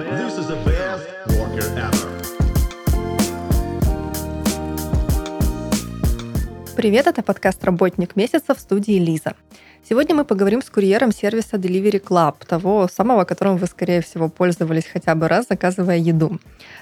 This is the best worker ever. Привет, это подкаст «Работник месяца» в студии Лиза. Сегодня мы поговорим с курьером сервиса Delivery Club, того самого, которым вы, скорее всего, пользовались хотя бы раз, заказывая еду.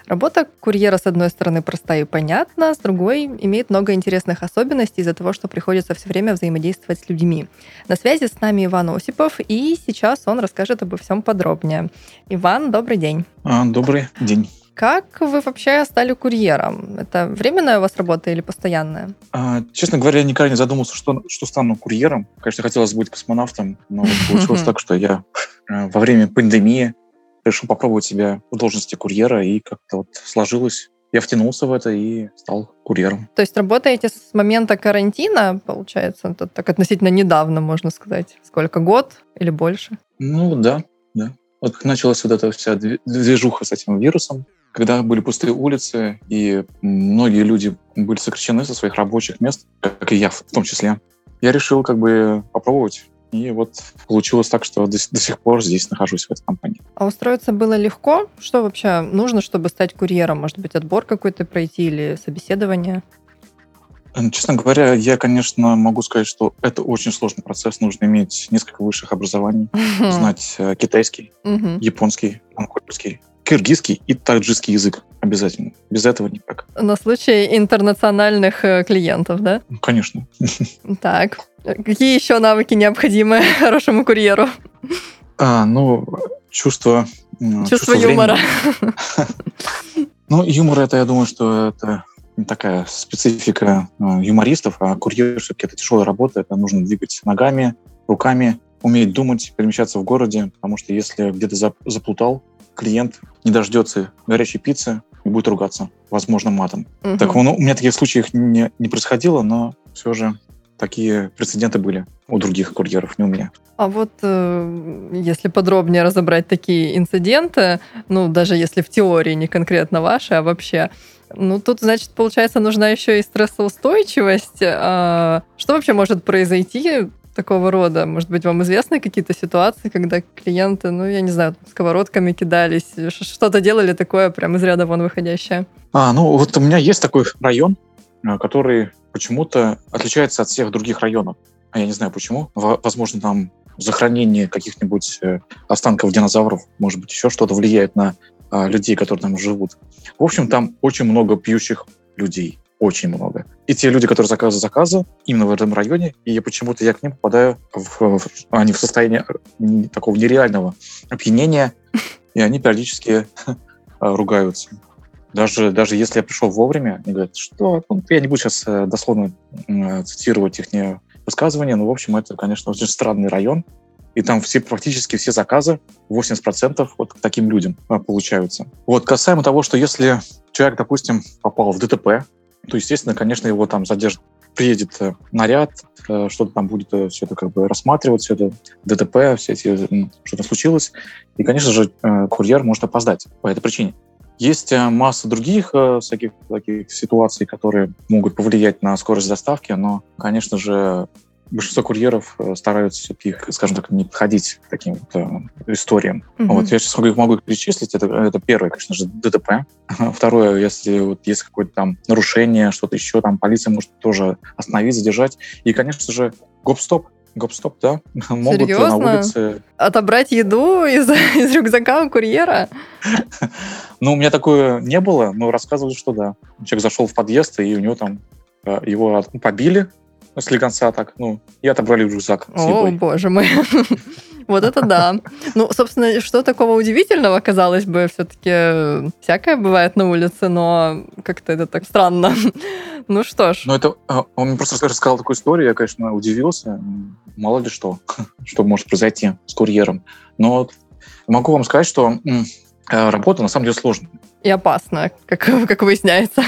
Работа курьера, с одной стороны, простая и понятна, с другой имеет много интересных особенностей из-за того, что приходится все время взаимодействовать с людьми. На связи с нами Иван Осипов, и сейчас он расскажет обо всем подробнее. Иван, добрый день. А, Добрый день. Как вы вообще стали курьером? Это временная у вас работа или постоянная? А, Честно говоря, я никогда не задумывался, что, что стану курьером. Конечно, хотелось быть космонавтом, но получилось так, что я э, во время пандемии решил попробовать себя в должности курьера, и как-то вот сложилось. Я втянулся в это и стал курьером. То есть работаете с момента карантина, получается, это так относительно недавно, можно сказать. Сколько, год или больше? Ну да, да. Вот как началась вот эта вся движуха с этим вирусом, когда были пустые улицы, и многие люди были сокращены со своих рабочих мест, как и я в том числе, я решил как бы попробовать. И вот получилось так, что до, до сих пор здесь нахожусь в этой компании. А устроиться было легко? Что вообще нужно, чтобы стать курьером? Может быть, отбор какой-то пройти или собеседование? Э, Честно говоря, я, конечно, могу сказать, что это очень сложный процесс. Нужно иметь несколько высших образований, знать э, китайский, японский, монгольский, киргизский и таджикский язык обязательно. Без этого никак. На случай интернациональных э, клиентов, да? Ну, Конечно. Так. Какие еще навыки необходимы хорошему курьеру? А, ну, чувство... Чувство времени. юмора. Ну, юмор это, я думаю, что это такая специфика э, юмористов, а курьер все-таки это тяжелая работа, это нужно двигать ногами, руками, уметь думать, перемещаться в городе, потому что если где-то зап- заплутал, клиент не дождется горячей пиццы и будет ругаться, возможно, матом. Мгм. Так, ну, у меня таких случаев не, не происходило, но все же такие прецеденты были у других курьеров, не у меня. А вот э, если подробнее разобрать такие инциденты, ну, даже если в теории не конкретно ваши, а вообще, ну, тут, значит, получается, нужна еще и стрессоустойчивость. А что вообще может произойти такого рода? Может быть, вам известны какие-то ситуации, когда клиенты, ну, я не знаю, сковородками кидались, что-то делали такое прям из ряда вон выходящее? А, ну вот у меня есть такой район, э, который почему-то отличается от всех других районов. А я не знаю почему. Во- Возможно, там захоронение каких-нибудь э, останков динозавров, может быть, еще что-то влияет на а, людей, которые там живут. В общем, там очень много пьющих людей. Очень много. И те люди, которые заказывают заказы именно в этом районе, и почему-то я к ним попадаю в, в- они в состоянии э, такого нереального опьянения, и они периодически а, ругаются. Даже, даже если я пришел вовремя, они говорят, что... Ну, я не буду сейчас э, дословно м, цитировать их высказывания, но, в общем, это, конечно, очень странный район, и там все, практически все заказы, 80% вот к таким людям получаются. Вот, касаемо того, что если человек, допустим, попал в ДТП, то, естественно, конечно, его там задержат. Приедет э, наряд, э, что-то там будет все это как бы рассматривать, все это ДТП, все эти, что-то случилось. И, конечно же, э, курьер может опоздать по этой причине. Есть э, масса других э, всяких таких ситуаций, которые могут повлиять на скорость доставки, но, конечно же, большинство курьеров э, стараются все-таки, скажем так, не подходить к таким э, историям. Мгм. Вот я сейчас могу, могу их перечислить. Это, это первое, конечно же, ДТП. Второе, если вот есть какое-то там нарушение, что-то еще, там полиция может тоже остановить, задержать. И, конечно же, гоп-стоп. Гоп-стоп, да. Могут Серьезно? на улице... Отобрать еду из, из рюкзака у курьера? Ну, у меня такое не было, но рассказывали, что да. Человек зашел в подъезд, и у него там э, его побили с легонца так, ну, и отобрали рюкзак с О, боже мой. Вот это да. Ну, собственно, что такого удивительного, казалось бы, все-таки всякое бывает на улице, но как-то это так странно. Ну что ж, Но это э, он мне просто рассказал такую историю, я, конечно, удивился. Мало ли что, что может произойти с курьером. Но могу вам сказать, что э, работа на самом деле сложная и опасно, как, как выясняется.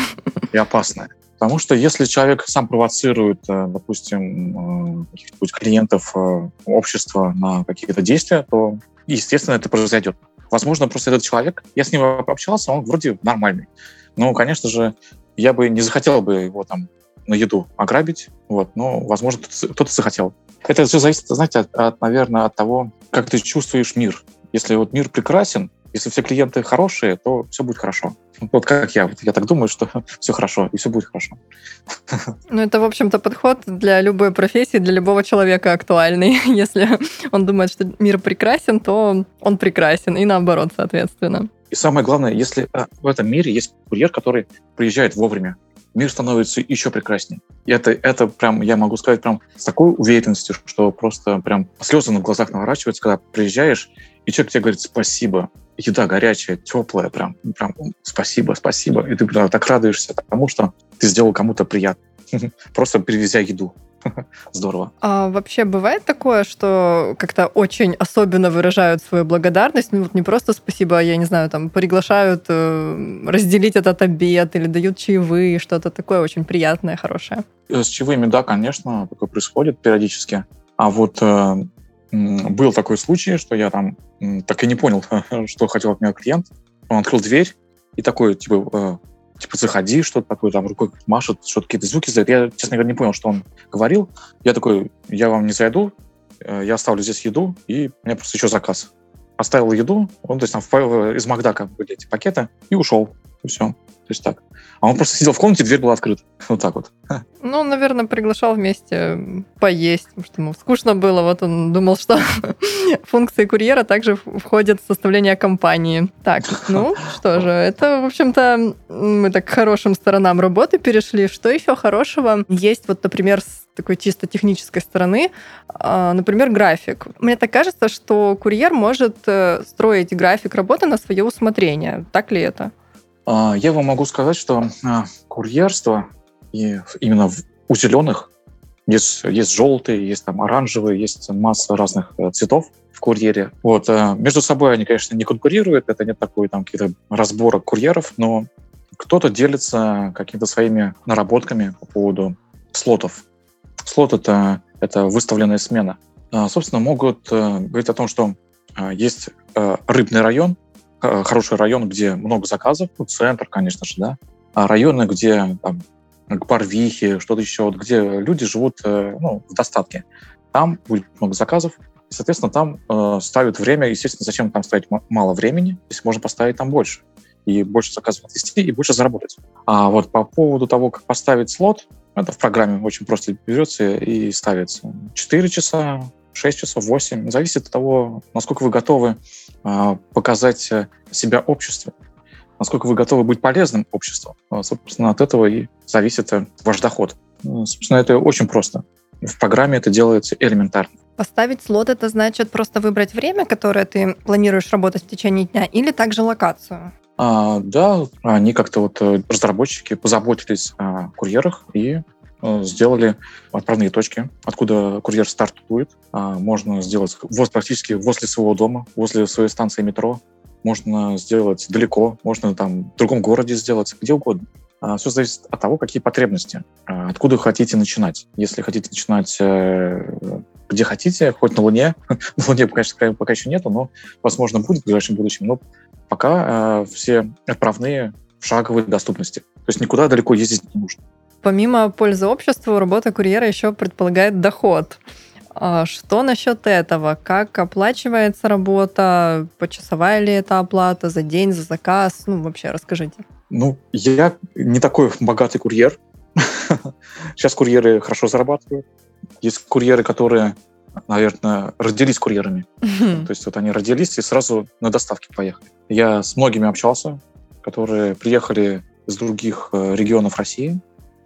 и опасная. Потому что если человек сам провоцирует, э, допустим, э, каких-нибудь клиентов э, общества на какие-то действия, то, естественно, это произойдет. Возможно, просто этот человек, я с ним общался, он вроде нормальный. Но, конечно же, я бы не захотел бы его там на еду ограбить, вот, но, возможно, кто-то захотел. Это все зависит, знаете, от, от, наверное, от того, как ты чувствуешь мир. Если вот мир прекрасен, Если все клиенты хорошие, то все будет хорошо. Вот как я. Я так думаю, что все хорошо, и все будет хорошо. Ну, это, в общем-то, подход для любой профессии, для любого человека актуальный. Если он думает, что мир прекрасен, то он прекрасен, и наоборот, соответственно. И самое главное, если а, в этом мире есть курьер, который приезжает вовремя, мир становится еще прекраснее. И это, это прям, я могу сказать, прям с такой уверенностью, что просто прям слезы на глазах наворачиваются, когда приезжаешь, и человек тебе говорит спасибо. Еда горячая, теплая, прям, прям спасибо, спасибо. И ты прям так радуешься тому, что ты сделал кому-то приятно, просто привезя еду. Здорово. А вообще бывает такое, что как-то очень особенно выражают свою благодарность? Ну вот не просто спасибо, а я не знаю, там приглашают э, разделить этот обед или дают чаевые, что-то такое очень приятное, хорошее. С чаевыми, да, конечно, такое происходит периодически. А вот э, был такой случай, что я там так и не понял, что хотел от меня клиент. Он открыл дверь и такой, типа, э, типа, заходи, что-то такое, там, рукой машет, что-то какие-то звуки издает. Я, честно говоря, не понял, что он говорил. Я такой, я вам не зайду, э, я оставлю здесь еду, и у меня просто еще заказ. Оставил еду, он, то есть, там, из Макдака были эти пакеты, и ушел. И все. То есть так. А он просто сидел в комнате, дверь была открыта. Вот так вот. Ну, наверное, приглашал вместе поесть, потому что ему скучно было. Вот он думал, что функции курьера также входят в составление компании. Так, ну что же, это, в общем-то, мы так к хорошим сторонам работы перешли. Что еще хорошего есть, вот, например, с такой чисто технической стороны, а, например, график. Мне так кажется, что курьер может э, строить график работы на свое усмотрение. Так ли это? А, я вам могу сказать, что а, курьерство и именно у зеленых есть, есть желтые, есть там оранжевые, есть масса разных э, цветов в курьере. Вот. Э, между собой они, конечно, не конкурируют, это нет такой там какие-то разбора курьеров, но кто-то делится какими-то своими наработками по поводу слотов. Слот — это, это выставленная смена. А, собственно, могут э, говорить о том, что есть рыбный район, хороший район, где много заказов, ну, центр, конечно же, да, а районы, где там к Барвихе, что-то еще, где люди живут э, ну, в достатке. Там будет много заказов, и, соответственно, там э, ставят время. Естественно, зачем там ставить мало времени, если можно поставить там больше? И больше заказов отвести, и больше заработать. А вот по поводу того, как поставить слот, это в программе очень просто берется и ставится. 4 часа, 6 часов, 8. Зависит от того, насколько вы готовы а, показать э, себя обществу, насколько вы готовы быть полезным обществу. А, собственно, от этого и зависит э, ваш доход. Ну, собственно, это очень просто. В программе это делается элементарно. Поставить слот — это значит просто выбрать время, которое ты планируешь работать в течение дня, или также локацию? А, да, они как-то вот э, разработчики позаботились о курьерах и сделали отправные точки, откуда курьер стартует. А, можно сделать воз практически возле своего дома, возле своей станции метро. Можно сделать далеко, можно там в другом городе сделать, где угодно. А, Все зависит от того, какие потребности, а, откуда хотите начинать. Если хотите начинать э, где хотите, хоть на Луне. на Луне, конечно, пока еще нету, но, возможно, будет в ближайшем будущем. Но пока э, все отправные в шаговой доступности. То есть никуда далеко ездить не нужно. Помимо пользы обществу, работа курьера еще предполагает доход. А что насчет этого? Как оплачивается работа? Почасовая ли это оплата? За день, за заказ? Ну, вообще, расскажите. Ну, я не такой богатый курьер. Сейчас курьеры хорошо зарабатывают. Есть курьеры, которые, наверное, родились курьерами. То есть вот они родились и сразу на доставке поехали. Я с многими общался, которые приехали из других э, регионов России,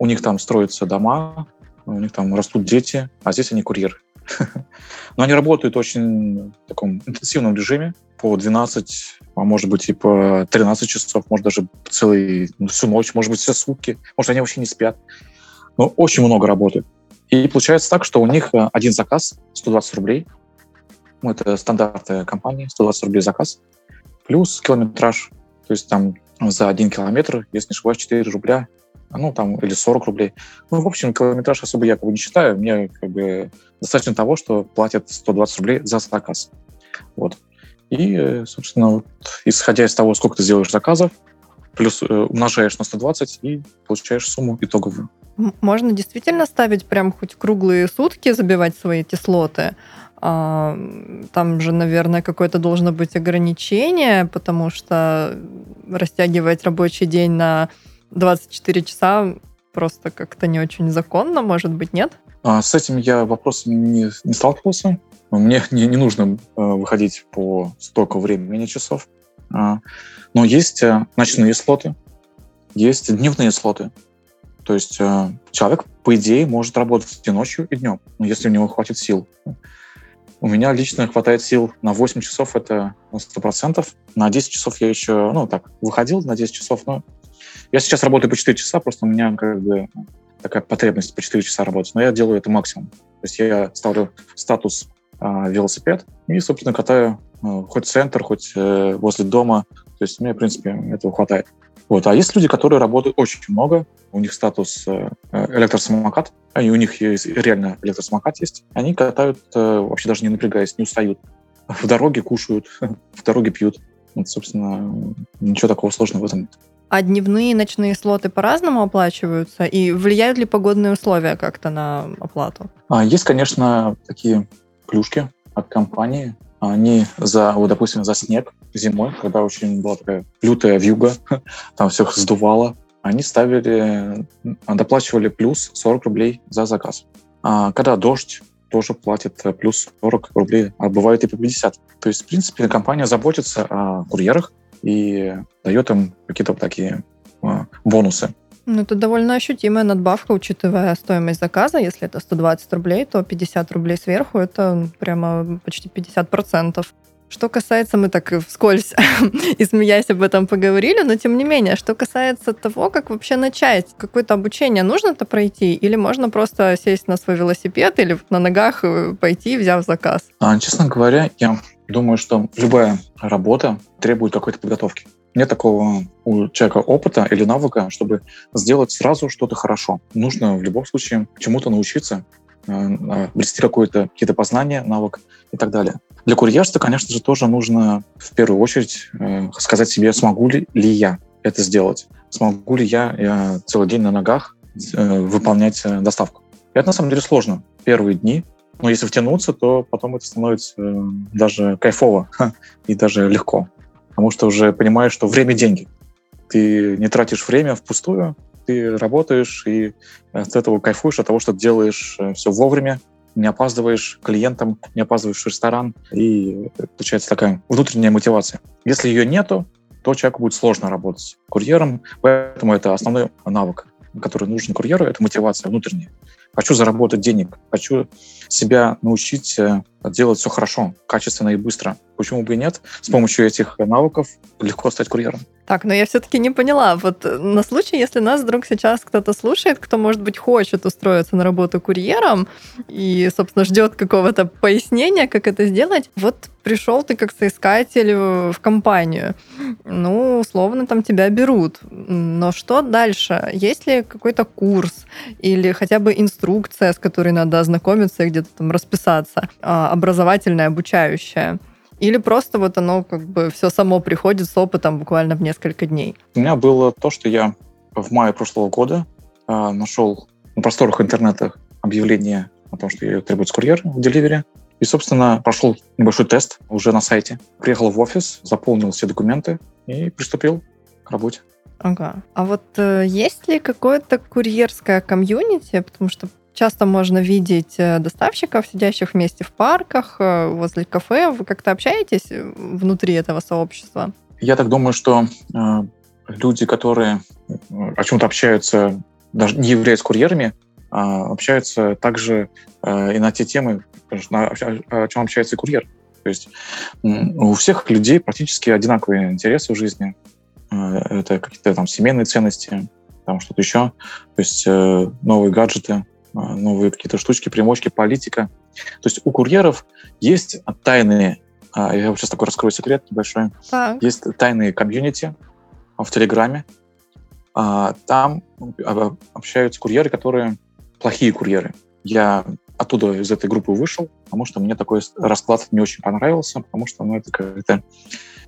у них там строятся дома, у них там растут дети, а здесь они курьеры. Но они работают очень в таком интенсивном режиме, по 12, а может быть и по 13 часов, может даже целый, ну, всю ночь, может быть все сутки, может они вообще не спят. Но очень много работают. И получается так, что у них э, один заказ 120 рублей, ну, это стандарты компании, 120 рублей заказ, плюс километраж, то есть там за один километр, если не ошибаюсь, 4 рубля ну, там, или 40 рублей. Ну, в общем, километраж особо я как бы не считаю. Мне как бы достаточно того, что платят 120 рублей за заказ. Вот. И, собственно, вот, исходя из того, сколько ты сделаешь заказов, плюс э, умножаешь на 120 и получаешь сумму итоговую. Можно действительно ставить прям хоть круглые сутки, забивать свои эти слоты, А, там же, наверное, какое-то должно быть ограничение, потому что растягивать рабочий день на 24 часа просто как-то не очень законно, может быть, нет? А, с этим я вопросом не, не сталкивался. Мне не, не нужно э, выходить по столько времени часов. А, но есть э, ночные слоты, есть дневные слоты. То есть э, человек, по идее, может работать и ночью, и днем, если у него хватит сил. У меня лично хватает сил на 8 часов, это 100%. На 10 часов я еще, ну, так, выходил на 10 часов, но я сейчас работаю по 4 часа, просто у меня как бы такая потребность по 4 часа работать, но я делаю это максимум. То есть я ставлю статус э, велосипед и, собственно, катаю э, хоть центр, хоть э, возле дома. То есть мне, в принципе, этого хватает. Вот. А есть люди, которые работают очень много, у них статус э, электросамокат, и у них есть, реально электросамокат есть. Они катают э, вообще даже не напрягаясь, не устают. В дороге кушают, в дороге пьют. Вот, собственно, ничего такого сложного в этом нет. А дневные и ночные слоты по-разному оплачиваются? И влияют ли погодные условия как-то на оплату? А, есть, конечно, такие плюшки от компании. Они за, вот, допустим, за снег зимой, когда очень была такая лютая вьюга, там всех сдувало, они ставили, доплачивали плюс 40 рублей за заказ. А когда дождь, тоже платит плюс 40 рублей, а бывает и по 50. То есть, в принципе, компания заботится о курьерах и дает им какие-то такие а, бонусы. Ну, это довольно ощутимая надбавка, учитывая стоимость заказа. Если это 120 рублей, то 50 рублей сверху – это прямо почти 50%. Что касается, мы так вскользь и смеясь об этом поговорили, но тем не менее, что касается того, как вообще начать, какое-то обучение нужно это пройти, или можно просто сесть на свой велосипед или на ногах э, пойти, взяв заказ? А, честно говоря, я думаю, что любая работа требует какой-то подготовки. Нет такого у человека опыта или навыка, чтобы сделать сразу что-то хорошо. Нужно в любом случае чему-то научиться, э, э, обрести какое-то, какие-то познания, навык и так далее. Для курьерства, конечно же, тоже нужно в первую очередь э, сказать себе, смогу ли, я это сделать, смогу ли я, я целый день на ногах выполнять доставку. Это на самом деле сложно. Первые дни, но если втянуться, то потом это становится э, даже кайфово и даже легко. Потому что уже понимаешь, что время – деньги. Ты не тратишь время впустую, ты работаешь и от этого кайфуешь, от того, что делаешь э, все вовремя, не опаздываешь клиентам, не опаздываешь в ресторан, и получается такая внутренняя мотивация. Если ее нету, то человеку будет сложно работать курьером, поэтому это основной навык, который нужен курьеру, это мотивация внутренняя. Хочу заработать денег, хочу себя научить э, делать все хорошо, качественно и быстро. Почему бы и нет? С помощью этих навыков легко стать курьером. Так, но я все-таки не поняла. Вот э, на случай, если нас вдруг сейчас кто-то слушает, кто, может быть, хочет устроиться на работу курьером и, собственно, ждет какого-то пояснения, как это сделать, вот пришел ты как соискатель в компанию, ну, условно, там тебя берут. Но что дальше? Есть ли какой-то курс или хотя бы инструкция, с которой надо ознакомиться и где-то там расписаться, а, образовательная, обучающая? Или просто вот оно как бы все само приходит с опытом буквально в несколько дней? У меня было то, что я в мае прошлого года э, нашел на просторах интернета объявление о том, что требуется курьер в деливере. И, собственно, прошел небольшой тест уже на сайте. Приехал в офис, заполнил все документы и приступил к работе. Ага. А вот э, есть ли какое-то курьерское комьюнити? Потому что часто можно видеть э, доставщиков, сидящих вместе в парках, э, возле кафе. Вы как-то общаетесь э, внутри этого сообщества? Я так думаю, что э, люди, которые о чем-то общаются, даже не являясь курьерами, а общаются также э, и на те темы, конечно, о чем общается и курьер. То есть у всех людей практически одинаковые интересы в жизни. Это какие-то там семейные ценности, там что-то еще. То есть новые гаджеты, новые какие-то штучки, примочки, политика. То есть у курьеров есть тайные, а, я сейчас такой раскрою секрет небольшой, так. есть тайные комьюнити в Телеграме. А, там общаются курьеры, которые плохие курьеры. Я оттуда из этой группы вышел, потому что мне такой расклад не очень понравился, потому что ну, это как-то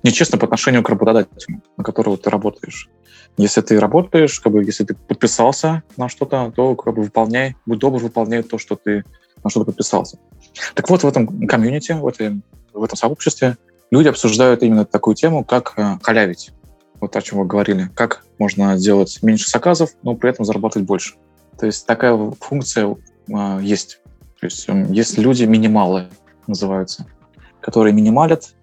нечестно по отношению к работодателю, на которого ты работаешь. Если ты работаешь, как бы, если ты подписался на что-то, то как бы выполняй, будь добр, выполняй то, что ты на что то подписался. Так вот, в этом комьюнити, в, этой, в этом сообществе люди обсуждают именно такую тему, как э, халявить. Вот о чем вы говорили. Как можно сделать меньше заказов, но при этом заработать больше. То есть такая функция э, есть. То есть э, есть люди минималы, называются, которые минималят,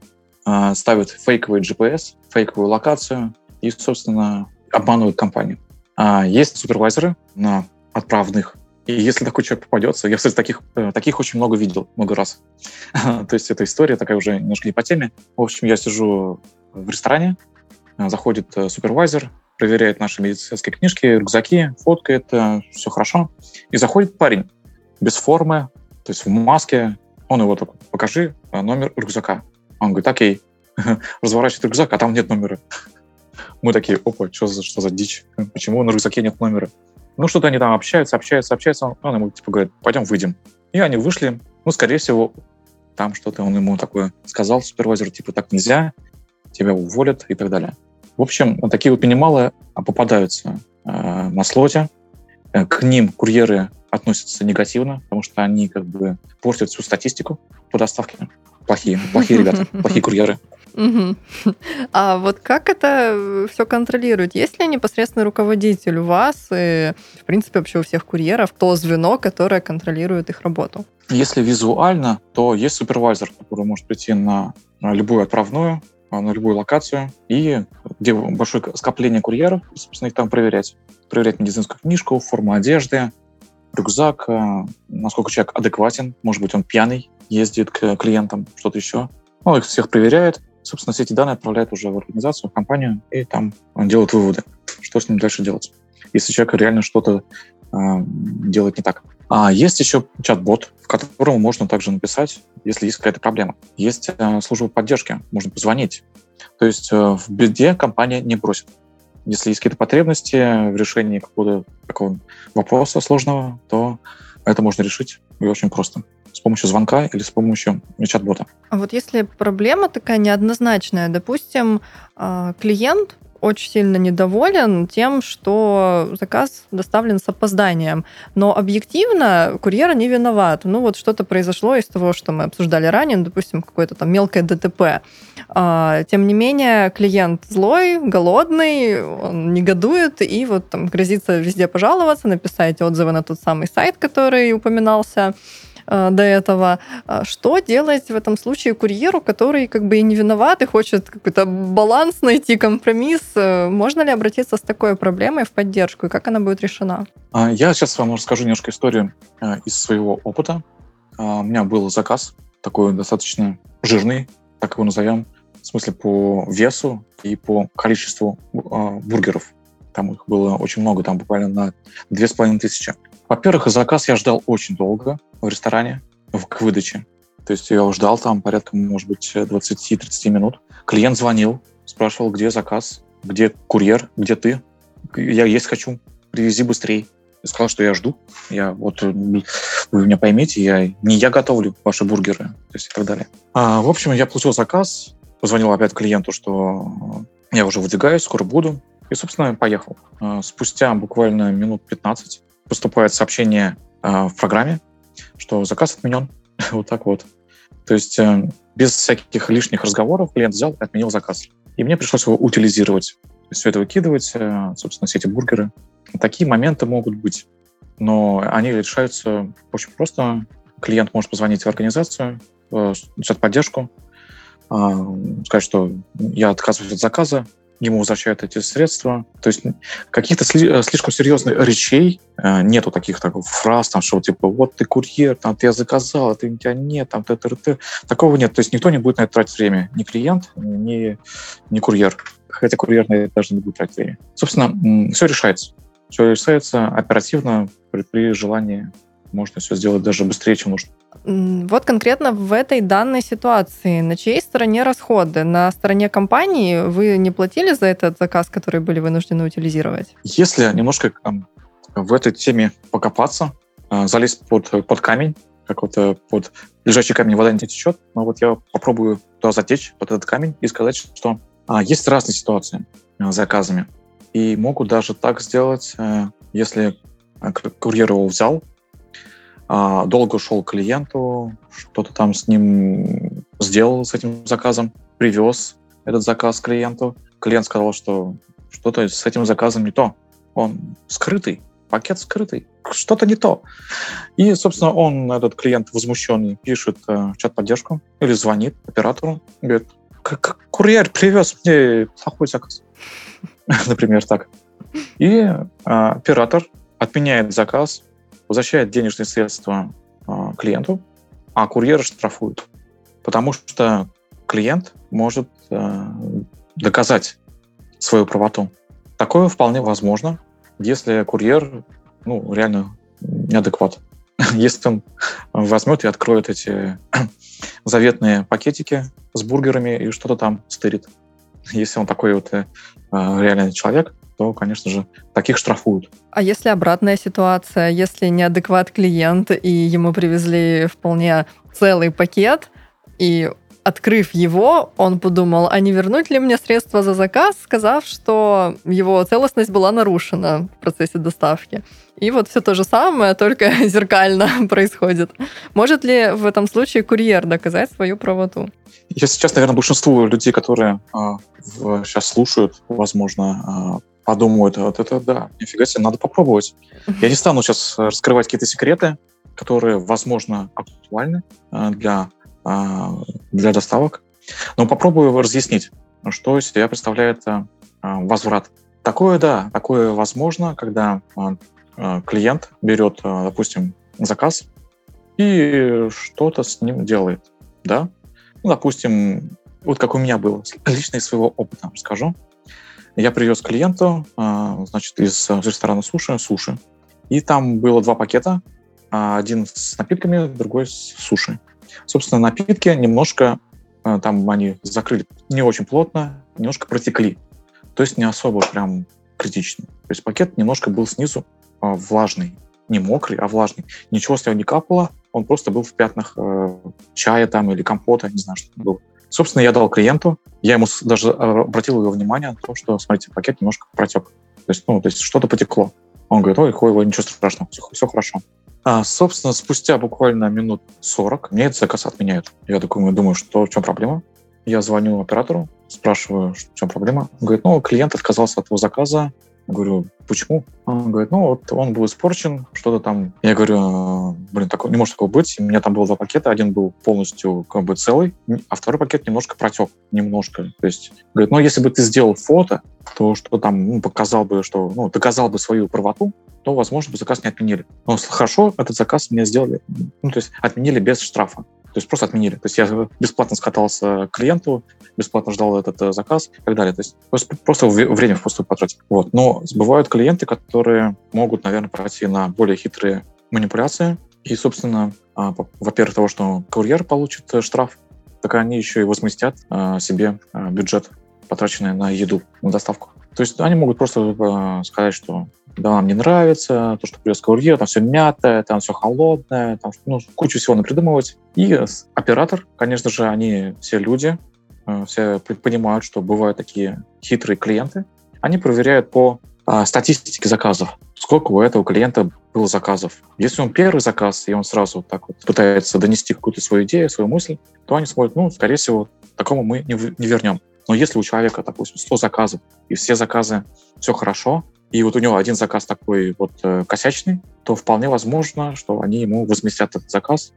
э, ставят фейковый GPS, фейковую локацию и, собственно, обманывают компанию. А есть супервайзеры на отправных, и если такой человек попадется, я, кстати, таких, э, таких очень много видел, много раз. То есть эта история такая уже немножко не по теме. В общем, я сижу в ресторане, э, заходит э, супервайзер, проверяет наши медицинские книжки, рюкзаки, фоткает, все хорошо. И заходит парень без формы, то есть в маске. Он его так, покажи номер рюкзака. Он говорит, окей, разворачивает рюкзак, а там нет номера. Мы такие, опа, что за, что за дичь? Почему на рюкзаке нет номера? Ну, что-то они там общаются, общаются, общаются. Он, ему типа говорит, пойдем выйдем. И они вышли. Ну, скорее всего, там что-то он ему такое сказал, супервайзер, типа, так нельзя, тебя уволят и так далее. В общем, такие вот минималы попадаются э, на слоте. Э, к ним курьеры относятся негативно, потому что они как бы портят всю статистику по доставке. Плохие, плохие ребята, плохие курьеры. Угу. А вот как это все контролирует? Есть ли непосредственный руководитель у вас и, в принципе, вообще у всех курьеров то звено, которое контролирует их работу? Если визуально, то есть супервайзер, который может прийти на любую отправную, на любую локацию, и где большое скопление курьеров, собственно, их там проверять. Проверять медицинскую книжку, форму одежды, рюкзак, э, насколько человек адекватен, может быть, он пьяный, ездит к клиентам, что-то еще. Ну, их всех проверяет, собственно, все эти данные отправляют уже в организацию, в компанию, и там делают выводы, что с ним дальше делать, если человек реально что-то э, делает не так. А есть еще чат-бот, в котором можно также написать, если есть какая-то проблема. Есть э, служба поддержки, можно позвонить. То есть э, в беде компания не бросит. Если есть какие-то потребности в решении какого-то такого вопроса сложного, то это можно решить и очень просто с помощью звонка или с помощью чат-бота. А вот если проблема такая неоднозначная, допустим, а, клиент очень сильно недоволен тем, что заказ доставлен с опозданием. Но объективно курьер не виноват. Ну вот что-то произошло из того, что мы обсуждали ранее, ну, допустим, какое-то там мелкое ДТП. А, тем не менее, клиент злой, голодный, он негодует и вот там грозится везде пожаловаться, написать отзывы на тот самый сайт, который упоминался. Э, до этого. А что делать в этом случае курьеру, который как бы и не виноват и хочет какой-то баланс найти, компромисс? Э, можно ли обратиться с такой проблемой в поддержку и как она будет решена? А, я сейчас вам расскажу немножко историю э, из своего опыта. А, у меня был заказ такой достаточно жирный, так его назовем, в смысле по весу и по количеству бургеров. Там их было очень много, там буквально на две с половиной тысячи. Во-первых, заказ я ждал очень долго в ресторане к выдаче. То есть я ждал там порядка, может быть, 20-30 минут. Клиент звонил, спрашивал, где заказ, где курьер, где ты. Я есть хочу, привези быстрее. Я сказал, что я жду. Я вот вы меня поймите, я не я готовлю ваши бургеры, то есть и так далее. А, в общем, я получил заказ, позвонил опять клиенту, что я уже выдвигаюсь, скоро буду. И, собственно, поехал. А, спустя буквально минут 15 поступает сообщение э, в программе, что заказ отменен. вот так вот. То есть э, без всяких лишних разговоров клиент взял и отменил заказ. И мне пришлось его утилизировать. То есть все это выкидывать, э, собственно, все эти бургеры. Такие моменты могут быть. Но они решаются очень просто. Клиент может позвонить в организацию, взять поддержку, сказать, что я отказываюсь от заказа, ему возвращают эти средства. То есть каких-то сли- э, слишком серьезных речей э, нету таких так, фраз, там, что типа вот ты курьер, там, ты я заказал, а ты, у тебя нет, там, ты, ты, ты. Такого нет. То есть никто не будет на это тратить время. Ни клиент, ни, ни курьер. Хотя курьер на это даже не будет тратить время. Собственно, все решается. Все решается оперативно при, при желании. Можно все сделать даже быстрее, чем нужно. Вот конкретно в этой данной ситуации, на чьей стороне расходы? На стороне компании вы не платили за этот заказ, который были вынуждены утилизировать? Если немножко в этой теме покопаться, а, залезть под, под камень, как вот э, под лежачий камень вода не течет, но вот я попробую туда затечь, под этот камень, и сказать, что а, есть разные ситуации а, с заказами. И могут даже так сделать, если курьер его взял, долго шел к клиенту, что-то там с ним сделал, с этим заказом, привез этот заказ клиенту. Клиент сказал, что что-то с этим заказом не то. Он скрытый, пакет скрытый, что-то не то. И, собственно, он, этот клиент возмущенный, пишет э, в чат-поддержку или звонит оператору, говорит, как курьер привез мне плохой заказ. Например, так. И э, оператор отменяет заказ, возвращает денежные средства э, клиенту, а курьер штрафует. Потому что клиент может э, доказать свою правоту. Такое вполне возможно, если курьер ну, реально неадекват. Если он возьмет и откроет эти заветные пакетики с бургерами и что-то там стырит. Если он такой вот э, реальный человек, то, конечно же, таких штрафуют. А если обратная ситуация, если неадекват клиент, и ему привезли вполне целый пакет, и открыв его, он подумал, а не вернуть ли мне средства за заказ, сказав, что его целостность была нарушена в процессе доставки. И вот все то же самое, только зеркально происходит. Может ли в этом случае курьер доказать свою правоту? Я сейчас, наверное, большинству людей, которые э, сейчас слушают, возможно, э, подумают, вот это да, нифига себе, надо попробовать. Я не стану сейчас раскрывать какие-то секреты, которые, возможно, актуальны э, для а, для доставок. Но попробую разъяснить, что из себя представляет а, возврат. Такое, да, такое возможно, когда а, клиент берет, допустим, заказ и что-то с ним делает, да. Ну, допустим, вот как у меня было, лично из своего опыта расскажу. Я привез клиенту, значит, из ресторана суши, суши, и там было два пакета, один с напитками, другой с суши. Собственно, напитки немножко, э, там они закрыли не очень плотно, немножко протекли. То есть не особо прям критично. То есть пакет немножко был снизу э, влажный. Не мокрый, а влажный. Ничего с него не капало, он просто был в пятнах э, чая там или компота, не знаю, что это было. Собственно, я дал клиенту, я ему даже обратил его внимание на то, что, смотрите, пакет немножко протек. То есть, ну, то есть что-то потекло. Он говорит, ой, ой, ничего страшного, все, все хорошо. А, собственно, спустя буквально минут 40 мне этот заказ отменяют. Я такой думаю, что в чем проблема? Я звоню оператору, спрашиваю, в чем проблема. Он говорит, ну, клиент отказался от его заказа, говорю, почему? Он говорит, ну вот он был испорчен, что-то там. Я говорю, «А, блин, такого, не может такого быть. У меня там было два пакета, один был полностью как бы целый, а второй пакет немножко протек, немножко. То есть, говорит, ну если бы ты сделал фото, то что там ну, показал бы, что, ну, доказал бы свою правоту, то, возможно, бы заказ не отменили. Но хорошо, этот заказ мне сделали, ну, то есть отменили без штрафа. То есть просто отменили. То есть я бесплатно скатался к клиенту, бесплатно ждал этот э, заказ и так далее. То есть просто, время впустую потратить. Вот. Но бывают клиенты, которые могут, наверное, пойти на более хитрые манипуляции. И, собственно, а, во-первых, того, что курьер получит э, штраф, так они еще и возместят а, себе бюджет, потраченный на еду, на доставку. То есть они могут просто сказать, что да, нам не нравится, то, что привез курьер, там все мятое, там все холодное, там ну, кучу всего напридумывать. И оператор, конечно же, они все люди, э, все понимают, что бывают такие хитрые клиенты. Они проверяют по а, статистике заказов, сколько у этого клиента было заказов. Если он первый заказ, и он сразу так вот пытается донести какую-то свою идею, свою мысль, то они смотрят, ну, скорее всего, такому мы не вернем. Но если у человека, допустим, 100 заказов, и все заказы все хорошо, и вот у него один заказ такой вот э, косячный, то вполне возможно, что они ему возместят этот заказ.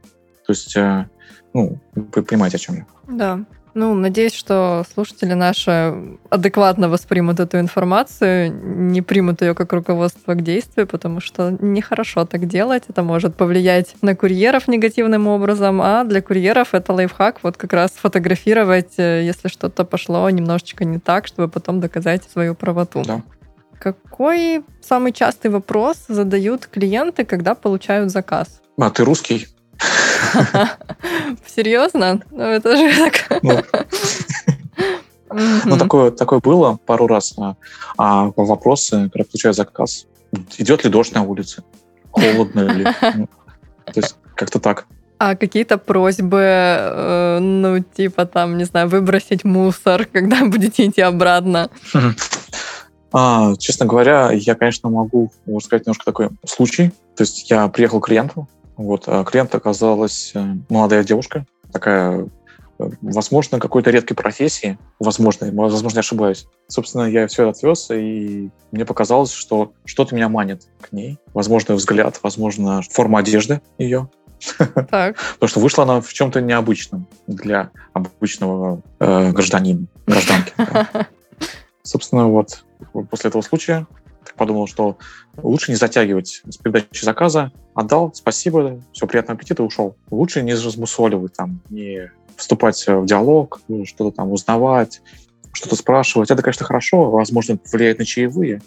То есть, э, ну, вы понимаете, о чем я. Да. Ну, надеюсь, что слушатели наши адекватно воспримут эту информацию, не примут ее как руководство к действию, потому что нехорошо так делать. Это может повлиять на курьеров негативным образом, а для курьеров это лайфхак вот как раз фотографировать, э, если что-то пошло немножечко не так, чтобы потом доказать свою правоту. Да. Какой самый частый вопрос задают клиенты, когда получают заказ? А ты русский? Серьезно? Ну, это же так... Ну, ну такое, такое было пару раз. А, а вопросы, когда получаю заказ, идет ли дождь на улице? Холодно ли? Ну, то есть как-то так. А какие-то просьбы, э, ну, типа там, не знаю, выбросить мусор, когда будете идти обратно? А, честно говоря, я, конечно, могу, можно сказать, немножко такой случай. То есть я приехал к клиенту, Вот, а клиент оказалась э, молодая девушка, такая, э, возможно, какой-то редкой профессии, возможно, возможно, я ошибаюсь. Собственно, я все отвез, и мне показалось, что что-то меня манит к ней. Возможно, взгляд, возможно, форма одежды ее. Так. Потому что вышла она в чем-то необычном для обычного э, гражданина, гражданки. да. Собственно, вот после этого случая подумал, что лучше не затягивать с передачей заказа. Отдал, спасибо, все, приятного аппетита, ушел. Лучше не размусоливать, там, не вступать в диалог, ну, что-то там узнавать, что-то спрашивать. Это, конечно, хорошо, возможно, влияет на чаевые,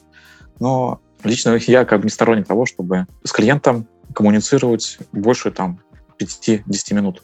но лично я как бы не сторонник того, чтобы с клиентом коммуницировать больше там 5-10 минут.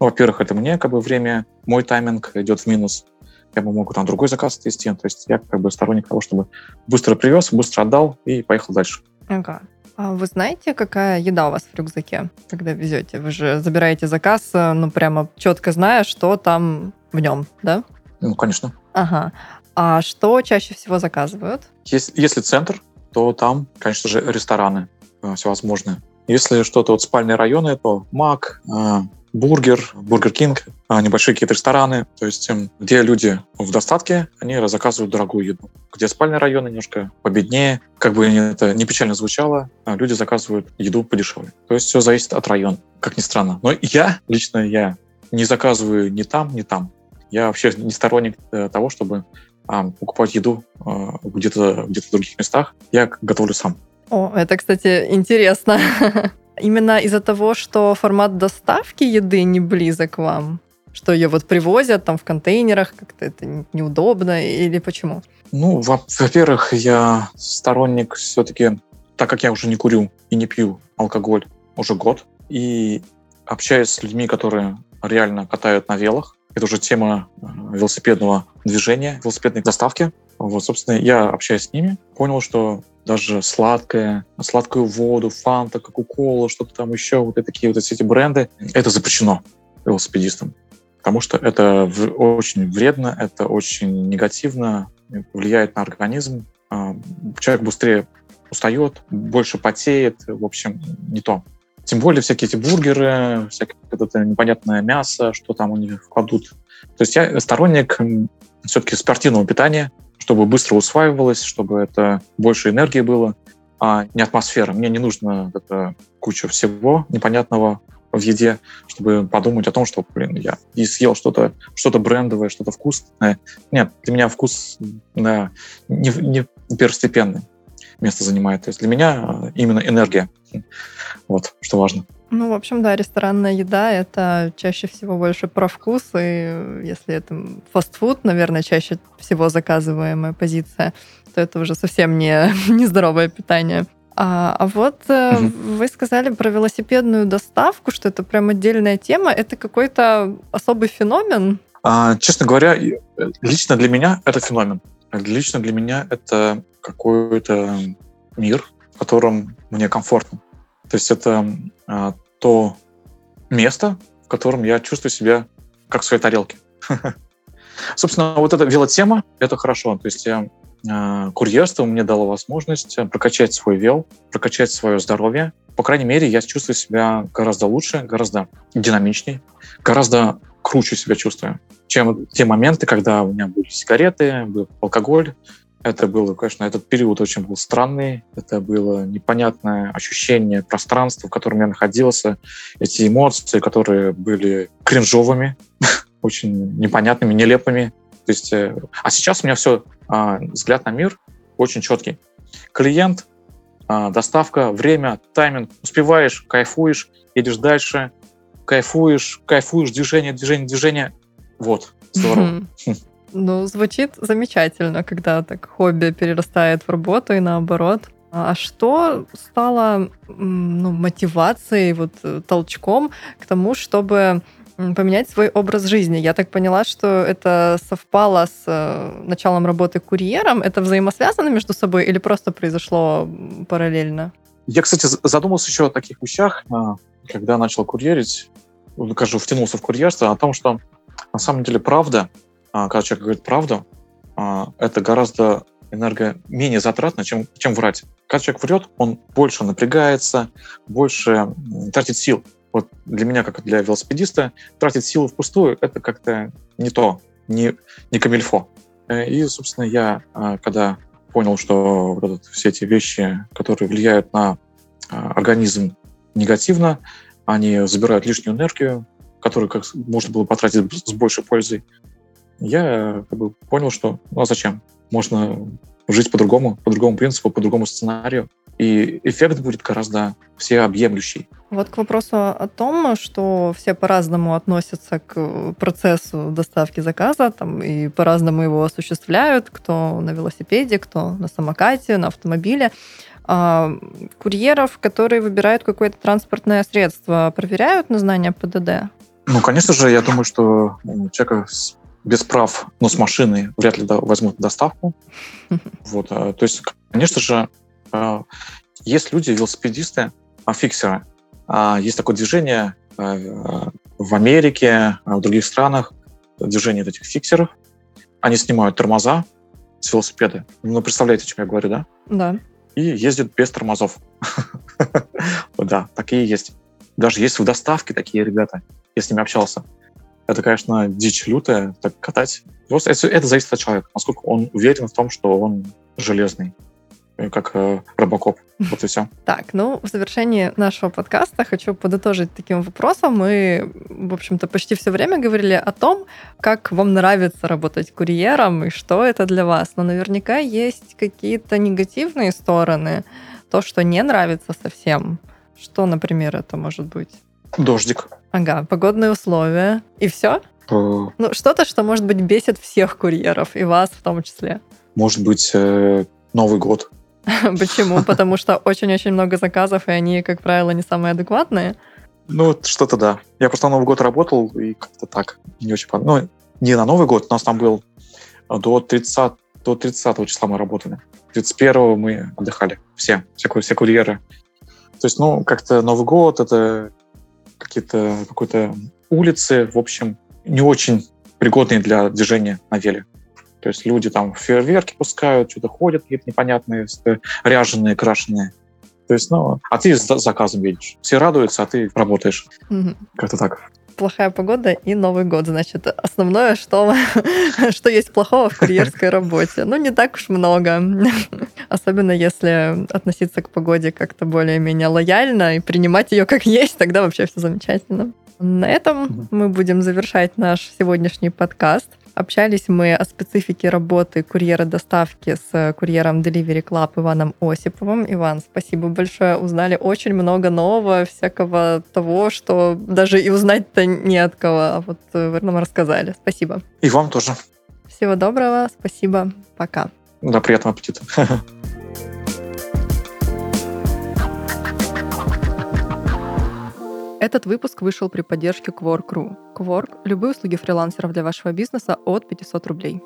Ну, во-первых, это мне как бы время, мой тайминг идет в минус. Я бы мог там другой заказ отвести. То есть я как бы сторонник того, чтобы быстро привез, быстро отдал и поехал дальше. Ага. А вы знаете, какая еда у вас в рюкзаке, когда везете? Вы же забираете заказ, э, ну, прямо четко зная, что там в нем, да? Ну, конечно. Ага. А что чаще всего заказывают? Если, если центр, то там, конечно же, рестораны э, всевозможные. Если что-то вот спальные районы, то Мак, э, Burger, Burger King, а, небольшие какие-то рестораны, то есть эм, где люди в достатке, они заказывают дорогую еду. Где спальные районы немножко победнее, как бы это не печально звучало, а люди заказывают еду подешевле. То есть все зависит от района, как ни странно. Но я, лично я, не заказываю ни там, ни там. Я вообще не сторонник э, того, чтобы а, покупать еду где-то где в других местах. Я готовлю сам. О, это, кстати, интересно. Именно из-за того, что формат доставки еды не близок вам? Что ее вот привозят там в контейнерах, как-то это неудобно или почему? Ну, во- во-первых, я сторонник все-таки, так как я уже не курю и не пью алкоголь уже год, и общаюсь с людьми, которые реально катают на велах, это уже тема э, велосипедного движения, велосипедной доставки. Вот, собственно, я общаюсь с ними, понял, что даже сладкое, сладкую воду, фанта, кока-кола, что-то там еще, вот эти такие вот эти бренды, это запрещено велосипедистам. Потому что это очень вредно, это очень негативно, влияет на организм. А, человек быстрее устает, больше потеет, в общем, не то. Тем более всякие эти бургеры, всякое это непонятное мясо, что там у них кладут. То есть я сторонник все-таки спортивного питания, чтобы быстро усваивалось, чтобы это больше энергии было, а не атмосфера. Мне не нужно это куча всего непонятного в еде, чтобы подумать о том, что, блин, я и съел что-то что брендовое, что-то вкусное. Нет, для меня вкус да, не, не первостепенный место занимает. То есть для меня именно энергия. Вот, что важно. Ну, в общем, да, ресторанная еда — это чаще всего больше про вкус, и если это фастфуд, наверное, чаще всего заказываемая позиция, то это уже совсем не нездоровое питание. А, а вот угу. вы сказали про велосипедную доставку, что это прям отдельная тема. Это какой-то особый феномен? А, честно говоря, лично для меня это феномен. Лично для меня это какой-то мир, в котором мне комфортно. То есть это а, то место, в котором я чувствую себя как в своей тарелке. Собственно, вот эта велотема — это хорошо. То есть я, э, курьерство мне дало возможность прокачать свой вел, прокачать свое здоровье. По крайней мере, я чувствую себя гораздо лучше, гораздо динамичнее, гораздо круче себя чувствую, чем те моменты, когда у меня были сигареты, был алкоголь, это было, конечно, этот период очень был странный. Это было непонятное ощущение пространства, в котором я находился. Эти эмоции, которые были кринжовыми, очень непонятными, нелепыми. То есть, э, а сейчас у меня все, а, взгляд на мир очень четкий. Клиент, а, доставка, время, тайминг. Успеваешь, кайфуешь, едешь дальше, кайфуешь, кайфуешь, движение, движение, движение. Вот, здорово. Ну, звучит замечательно, когда так хобби перерастает в работу и наоборот. А что стало ну, мотивацией, вот, э, толчком к тому, чтобы поменять свой образ жизни. Я так поняла, что это совпало с э, началом работы курьером. Это взаимосвязано между собой или просто произошло параллельно? Я, кстати, задумался еще о таких вещах, а, когда начал курьерить, скажу, втянулся в курьерство, о том, что на самом деле правда а, когда человек говорит правду, а, это гораздо энерго менее затратно, чем, чем врать. когда человек врет, он больше напрягается, больше тратит сил. Вот для меня, как для велосипедиста, тратить силы впустую — это как-то не то, не, не камильфо. Э, И, собственно, я, а, когда понял, что вот этот- все эти вещи, которые влияют на а, организм негативно, они забирают лишнюю энергию, которую как можно было потратить с большей пользой, я как бы понял, что ну а зачем? Можно жить по-другому, по другому принципу, по другому сценарию, и эффект будет гораздо всеобъемлющий. Вот к вопросу о том, что все по-разному относятся к процессу доставки заказа, там, и по-разному его осуществляют, кто на велосипеде, кто на самокате, на автомобиле. А, курьеров, которые выбирают какое-то транспортное средство, проверяют на знание ПДД? Ну, конечно же, я думаю, что м, человека с- без прав, но с машины вряд ли возьмут доставку. Вот, а, то есть, конечно же, а, есть люди, велосипедисты, а, фиксеры. А, Есть такое движение в Америке, в других странах, движение этих фиксеров. Они снимают тормоза с велосипеда. Ну, представляете, о чем я говорю, да? Да. и ездят без тормозов. Да, такие есть. Даже есть в доставке такие ребята. Я с ними общался. Это, конечно, дичь лютая, так катать. Просто это, это зависит от человека, насколько он уверен в том, что он железный, э, как э, Робокоп. Вот и все. Так, ну, в завершении нашего подкаста хочу подытожить таким вопросом. Мы, в общем-то, почти все время говорили о том, как вам нравится работать курьером и что это для вас. Но наверняка есть какие-то негативные стороны, то, что не нравится совсем. Что, например, это может быть? Дождик. Ага, погодные условия. И все? Э, Ну, что-то, что, может быть, бесит всех курьеров, и вас в том числе. Может быть, э, Новый год. Почему? Потому что очень-очень много заказов, и они, как правило, не самые адекватные. Ну, вот что-то да. Я просто на Новый год работал, и как-то так. Не очень понравилось. Ну, не на Новый год, у нас там был до 30, до 30 числа мы работали. 31 мы отдыхали. Все, все, все курьеры. То есть, ну, как-то Новый год, это какие-то какой-то улицы, в общем, не очень пригодные для движения на веле. То есть люди там фейерверки пускают, что-то ходят какие-то непонятные, ряженые, крашеные. То есть, ну, а ты с за- заказом едешь. Все радуются, а ты работаешь. Мгм. Как-то так. Плохая погода и Новый год. Значит, основное, что, что есть плохого в курьерской работе. Ну, не так уж много. Особенно если относиться к погоде как-то более-менее лояльно и принимать ее как есть, тогда вообще все замечательно. На этом мы будем завершать наш сегодняшний подкаст. Общались мы о специфике работы курьера доставки с курьером Delivery Club Иваном Осиповым. Иван, спасибо большое. Узнали очень много нового, всякого того, что даже и узнать-то не от кого. А вот э, вы нам рассказали. Спасибо. И вам тоже. Всего доброго. Спасибо. Пока. Да, приятного аппетита. Этот выпуск вышел при поддержке Quark.ru. Quark – любые услуги фрилансеров для вашего бизнеса от 500 рублей.